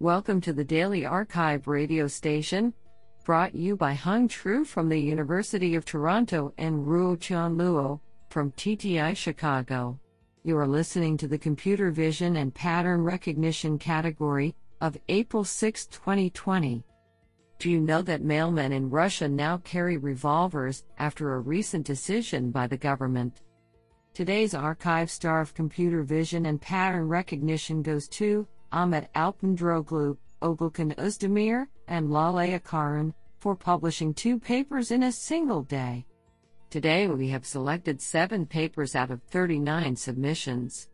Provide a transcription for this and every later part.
Welcome to the Daily arXiv radio station, brought you by Hung Tru from the University of Toronto and Ruotian Luo from TTI Chicago. You are listening to the Computer Vision and Pattern Recognition category of April 6, 2020. Do you know that mailmen in Russia now carry revolvers after a recent decision by the government? Today's arXiv star of computer vision and pattern recognition goes to Ahmet Alp Kindiroglu, Ogulkan Özdemir, and Lale Akarun for publishing two papers in a single day. Today we have selected seven papers out of 39 submissions.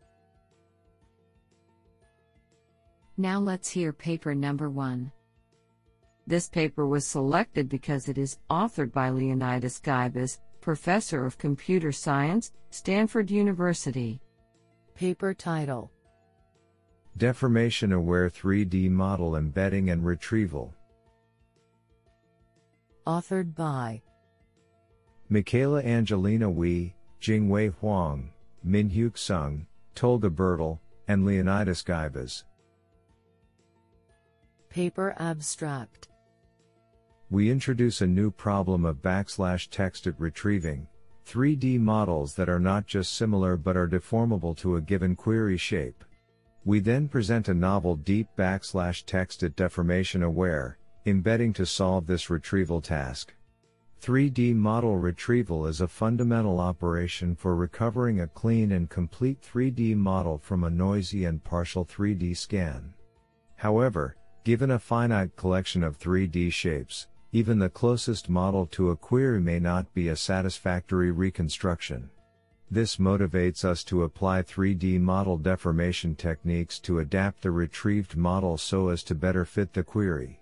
Now let's hear paper number one. This paper was selected because it is authored by Leonidas Guibas, Professor of Computer Science, Stanford University. Paper title Deformation Aware 3D Model Embedding and Retrieval. Authored by Mikaela Angelina Uy, Jingwei Huang, Minhyuk Sung, Tolga Birdal, and Leonidas Guibas. Paper Abstract we introduce a new problem of backslash text at retrieving 3D models that are not just similar but are deformable to a given query shape. We then present a novel deep backslash text at deformation aware, embedding to solve this retrieval task. 3D model retrieval is a fundamental operation for recovering a clean and complete 3D model from a noisy and partial 3D scan. However, given a finite collection of 3D shapes, even the closest model to a query may not be a satisfactory reconstruction. This motivates us to apply 3D model deformation techniques to adapt the retrieved model so as to better fit the query.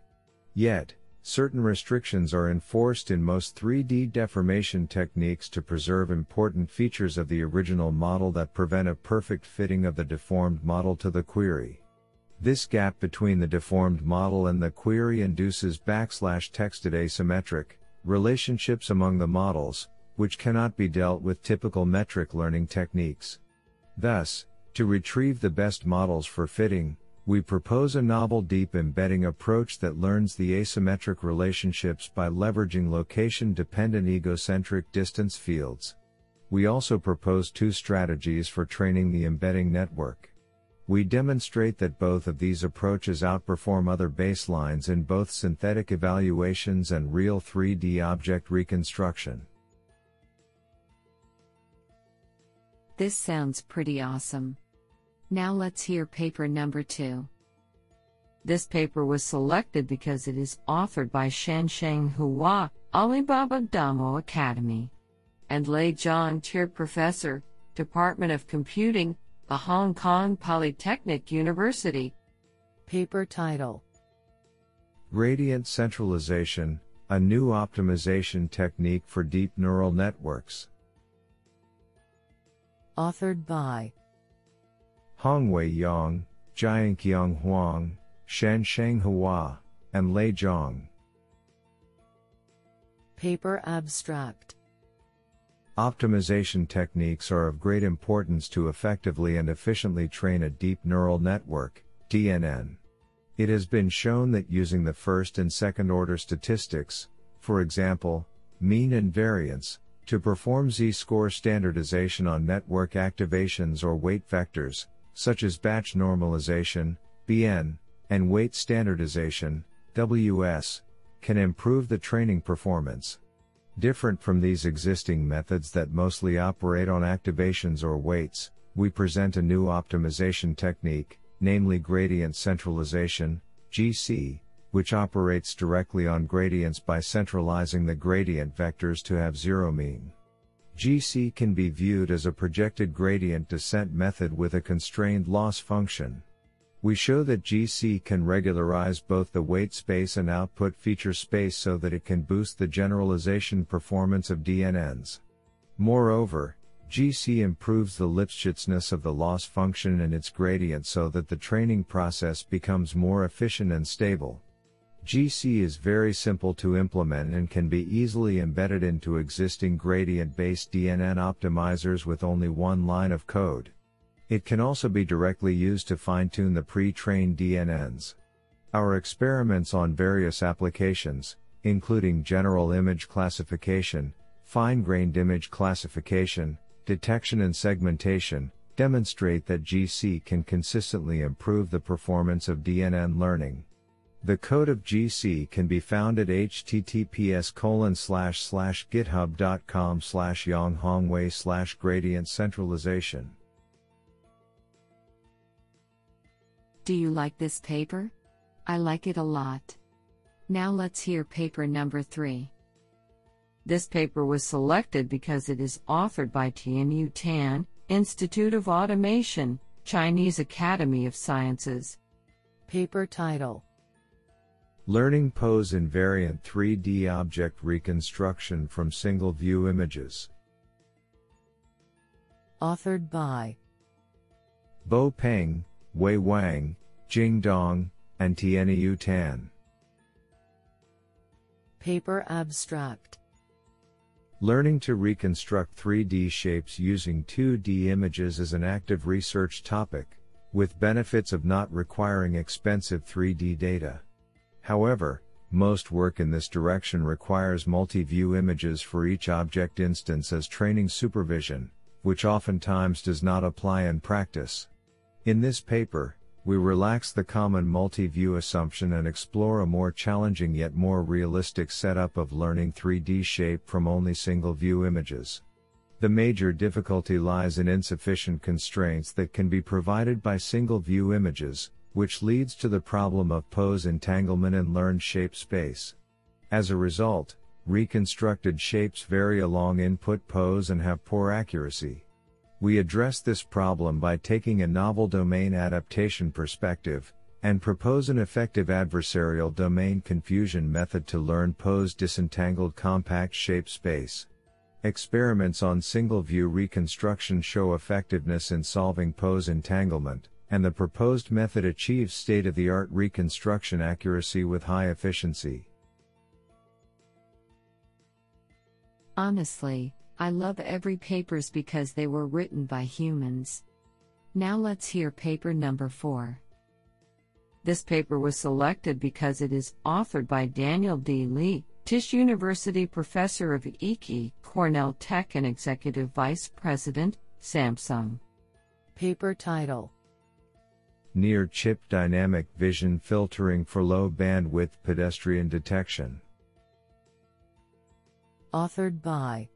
Yet, certain restrictions are enforced in most 3D deformation techniques to preserve important features of the original model that prevent a perfect fitting of the deformed model to the query. This gap between the deformed model and the query induces backslash texted asymmetric relationships among the models, which cannot be dealt with typical metric learning techniques. Thus, to retrieve the best models for fitting, we propose a novel deep embedding approach that learns the asymmetric relationships by leveraging location dependent egocentric distance fields. We also propose two strategies for training the embedding network. We demonstrate that both of these approaches outperform other baselines in both synthetic evaluations and real 3D object reconstruction. This sounds pretty awesome. Now let's hear paper number two. This paper was selected because it is authored by Xiansheng Hua, Alibaba Damo Academy, and Lei Zhang, Chair Professor, Department of Computing, the Hong Kong Polytechnic University. Paper title Gradient Centralization, a new optimization technique for deep neural networks. Authored by Hongwei Yong, Jianqiang Huang, Xiansheng Hua, and Lei Zhang. Paper Abstract Optimization techniques are of great importance to effectively and efficiently train a deep neural network, DNN. It has been shown that using the first and second order statistics, for example, mean and variance, to perform z-score standardization on network activations or weight vectors, such as batch normalization, BN, and weight standardization, WS, can improve the training performance. Different from these existing methods that mostly operate on activations or weights, we present a new optimization technique, namely gradient centralization, GC, which operates directly on gradients by centralizing the gradient vectors to have zero mean. GC can be viewed as a projected gradient descent method with a constrained loss function. We show that GC can regularize both the weight space and output feature space so that it can boost the generalization performance of DNNs. Moreover, GC improves the Lipschitzness of the loss function and its gradient so that the training process becomes more efficient and stable. GC is very simple to implement and can be easily embedded into existing gradient based DNN optimizers with only one line of code. It can also be directly used to fine-tune the pre-trained DNNs. Our experiments on various applications, including general image classification, fine grained image classification, detection and segmentation, demonstrate that GC can consistently improve the performance of DNN learning. The code of GC can be found at https colon slash slash github.com slash yonghongwei slash gradient centralization. Do you like this paper? I like it a lot. Now let's hear paper number 3. This paper was selected because it is authored by Tieniu Tan, Institute of Automation, Chinese Academy of Sciences. Paper title Learning Pose Invariant 3D Object Reconstruction from Single View Images. Authored by Bo Peng, Wei Wang, Jing Dong, and Tieniu Tan. Paper Abstract Learning to reconstruct 3D shapes using 2D images is an active research topic, with benefits of not requiring expensive 3D data. However, most work in this direction requires multi-view images for each object instance as training supervision, which oftentimes does not apply in practice. In this paper, we relax the common multi-view assumption and explore a more challenging yet more realistic setup of learning 3D shape from only single view images. The major difficulty lies in insufficient constraints that can be provided by single view images, which leads to the problem of pose entanglement in learned shape space. As a result, reconstructed shapes vary along input pose and have poor accuracy. We address this problem by taking a novel domain adaptation perspective, and propose an effective adversarial domain confusion method to learn pose disentangled compact shape space. Experiments on single view reconstruction show effectiveness in solving pose entanglement, and the proposed method achieves state of the art reconstruction accuracy with high efficiency. Honestly, I love every papers because they were written by humans. Now let's hear paper number 4. This paper was selected because it is authored by Daniel D. Lee, Tisch University Professor of EKI, Cornell Tech and Executive Vice President, Samsung. Paper title near chip dynamic vision filtering for low bandwidth pedestrian detection. Authored by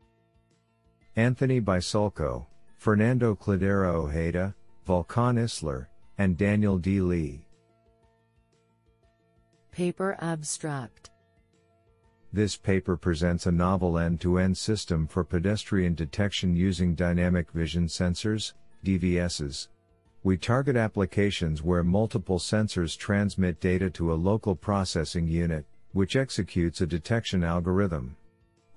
Anthony Bisulco, Fernando Cladera Ojeda, Volkan Isler, and Daniel D. Lee. Paper Abstract This paper presents a novel end to end system for pedestrian detection using dynamic vision sensors, DVSs. We target applications where multiple sensors transmit data to a local processing unit, which executes a detection algorithm.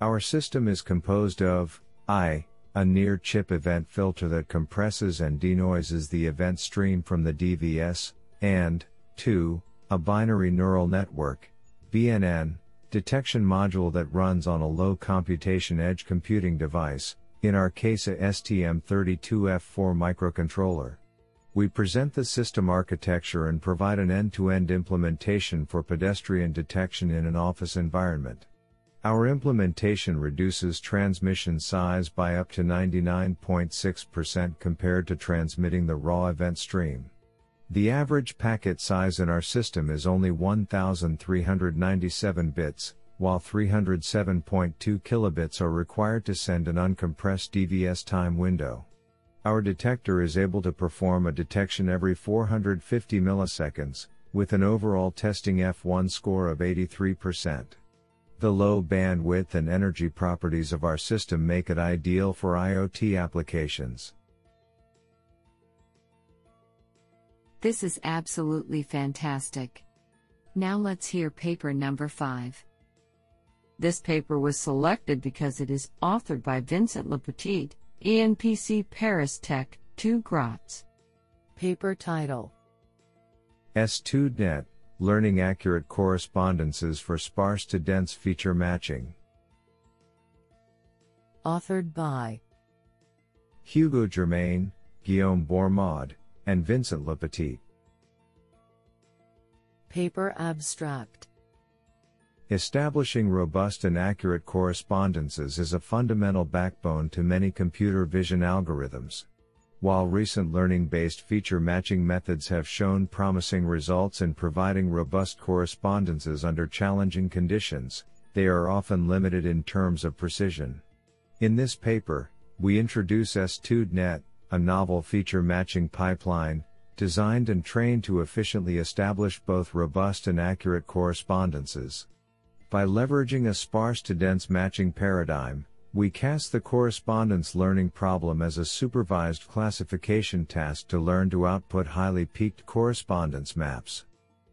Our system is composed of I, a near chip event filter that compresses and denoises the event stream from the DVS, and 2, a binary neural network, BNN, detection module that runs on a low computation edge computing device, in our case a STM32F4 microcontroller. We present the system architecture and provide an end-to-end implementation for pedestrian detection in an office environment. Our implementation reduces transmission size by up to 99.6% compared to transmitting the raw event stream. The average packet size in our system is only 1397 bits, while 307.2 kilobits are required to send an uncompressed DVS time window. Our detector is able to perform a detection every 450 milliseconds, with an overall testing F1 score of 83%. The low bandwidth and energy properties of our system make it ideal for IoT applications. This is absolutely fantastic. Now let's hear paper number 5. This paper was selected because it is authored by Vincent Lepetit, ENPC Paris Tech, TU Graz. Paper title S2DNet Learning Accurate Correspondences for Sparse to Dense Feature Matching. Authored by Hugo Germain, Guillaume Bourmaud, and Vincent Lepetit. Paper Abstract Establishing robust and accurate correspondences is a fundamental backbone to many computer vision algorithms. While recent learning based feature matching methods have shown promising results in providing robust correspondences under challenging conditions, they are often limited in terms of precision. In this paper, we introduce S2DNet, a novel feature matching pipeline, designed and trained to efficiently establish both robust and accurate correspondences. By leveraging a sparse to dense matching paradigm, we cast the correspondence learning problem as a supervised classification task to learn to output highly peaked correspondence maps.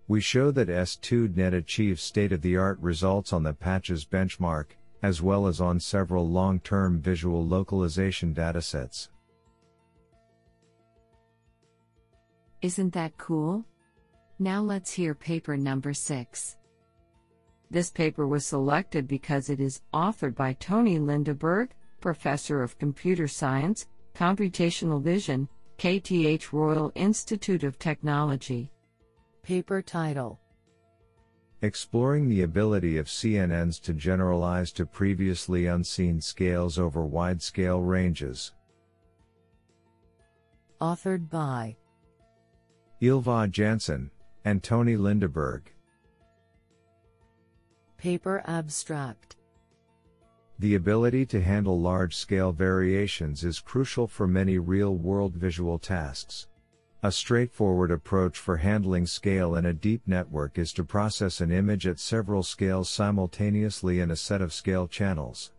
We show that S2DNet achieves state of the art results on the patches benchmark, as well as on several long term visual localization datasets. Isn't that cool? Now let's hear paper number 6. This paper was selected because it is authored by Tony Lindeberg, Professor of Computer Science, Computational Vision, KTH Royal Institute of Technology. Paper title Exploring the ability of CNNs to generalize to previously unseen scales over wide scale ranges. Authored by Ylva Jansson and Tony Lindeberg. Paper Abstract The ability to handle large scale variations is crucial for many real world visual tasks. A straightforward approach for handling scale in a deep network is to process an image at several scales simultaneously in a set of scale channels.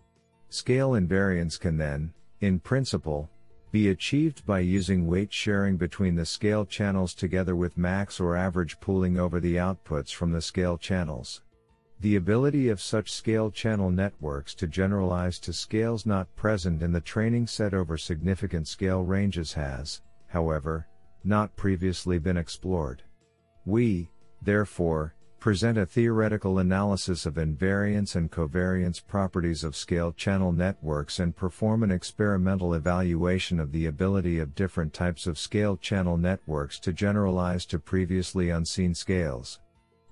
Scale invariance can then, in principle, be achieved by using weight sharing between the scale channels together with max or average pooling over the outputs from the scale channels. The ability of such scale channel networks to generalize to scales not present in the training set over significant scale ranges has, however, not previously been explored. We, therefore, present a theoretical analysis of invariance and covariance properties of scale channel networks and perform an experimental evaluation of the ability of different types of scale channel networks to generalize to previously unseen scales.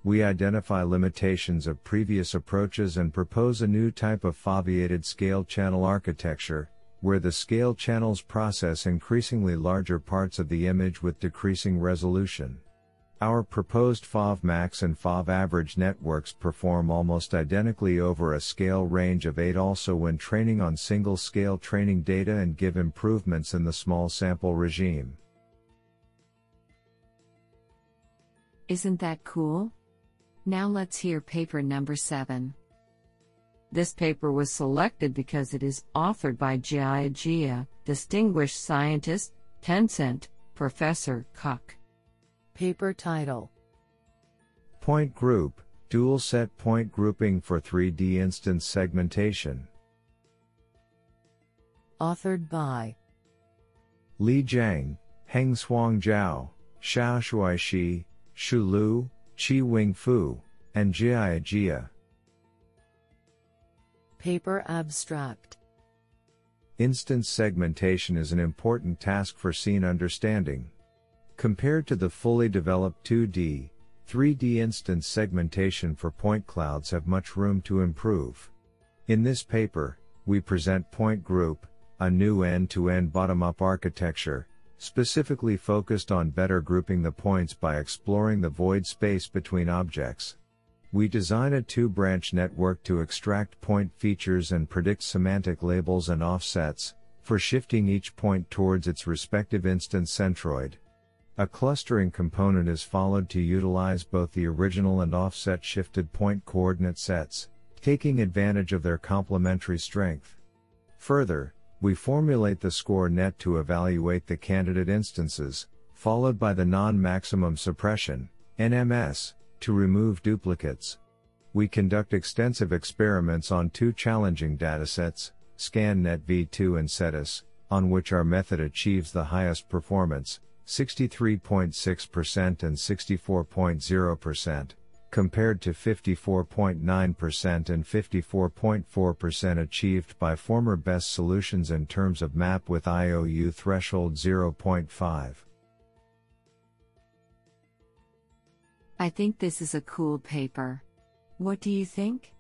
We identify limitations of previous approaches and propose a new type of foveated scale channel architecture, where the scale channels process increasingly larger parts of the image with decreasing resolution. Our proposed FOV max and FOV average networks perform almost identically over a scale range of 8 also when training on single scale training data and give improvements in the small sample regime. Isn't that cool? Now let's hear paper number 7. This paper was selected because it is authored by Jiaya Jia, distinguished scientist, Tencent, Professor Kuk. Paper title Point Group Dual Set Point Grouping for 3D Instance Segmentation. Authored by Li Jiang, Hengshuang Zhao, Shaoshuai Shi, Shu Liu, Chi-Wing Fu, and Jiaya Jia. Paper Abstract Instance segmentation is an important task for scene understanding. Compared to the fully developed 2D, 3D instance segmentation for point clouds have much room to improve. In this paper, we present Point Group, a new end-to-end bottom-up architecture, specifically focused on better grouping the points by exploring the void space between objects. We design a two-branch network to extract point features and predict semantic labels and offsets, for shifting each point towards its respective instance centroid. A clustering component is followed to utilize both the original and offset shifted point coordinate sets, taking advantage of their complementary strength. Further, we formulate the score net to evaluate the candidate instances, followed by the non-maximum suppression, NMS, to remove duplicates. We conduct extensive experiments on two challenging datasets, ScanNet v2 and S3DIS, on which our method achieves the highest performance, 63.6% and 64.0%, compared to 54.9% and 54.4% achieved by former best solutions in terms of map with IOU threshold 0.5. I think this is a cool paper. What do you think?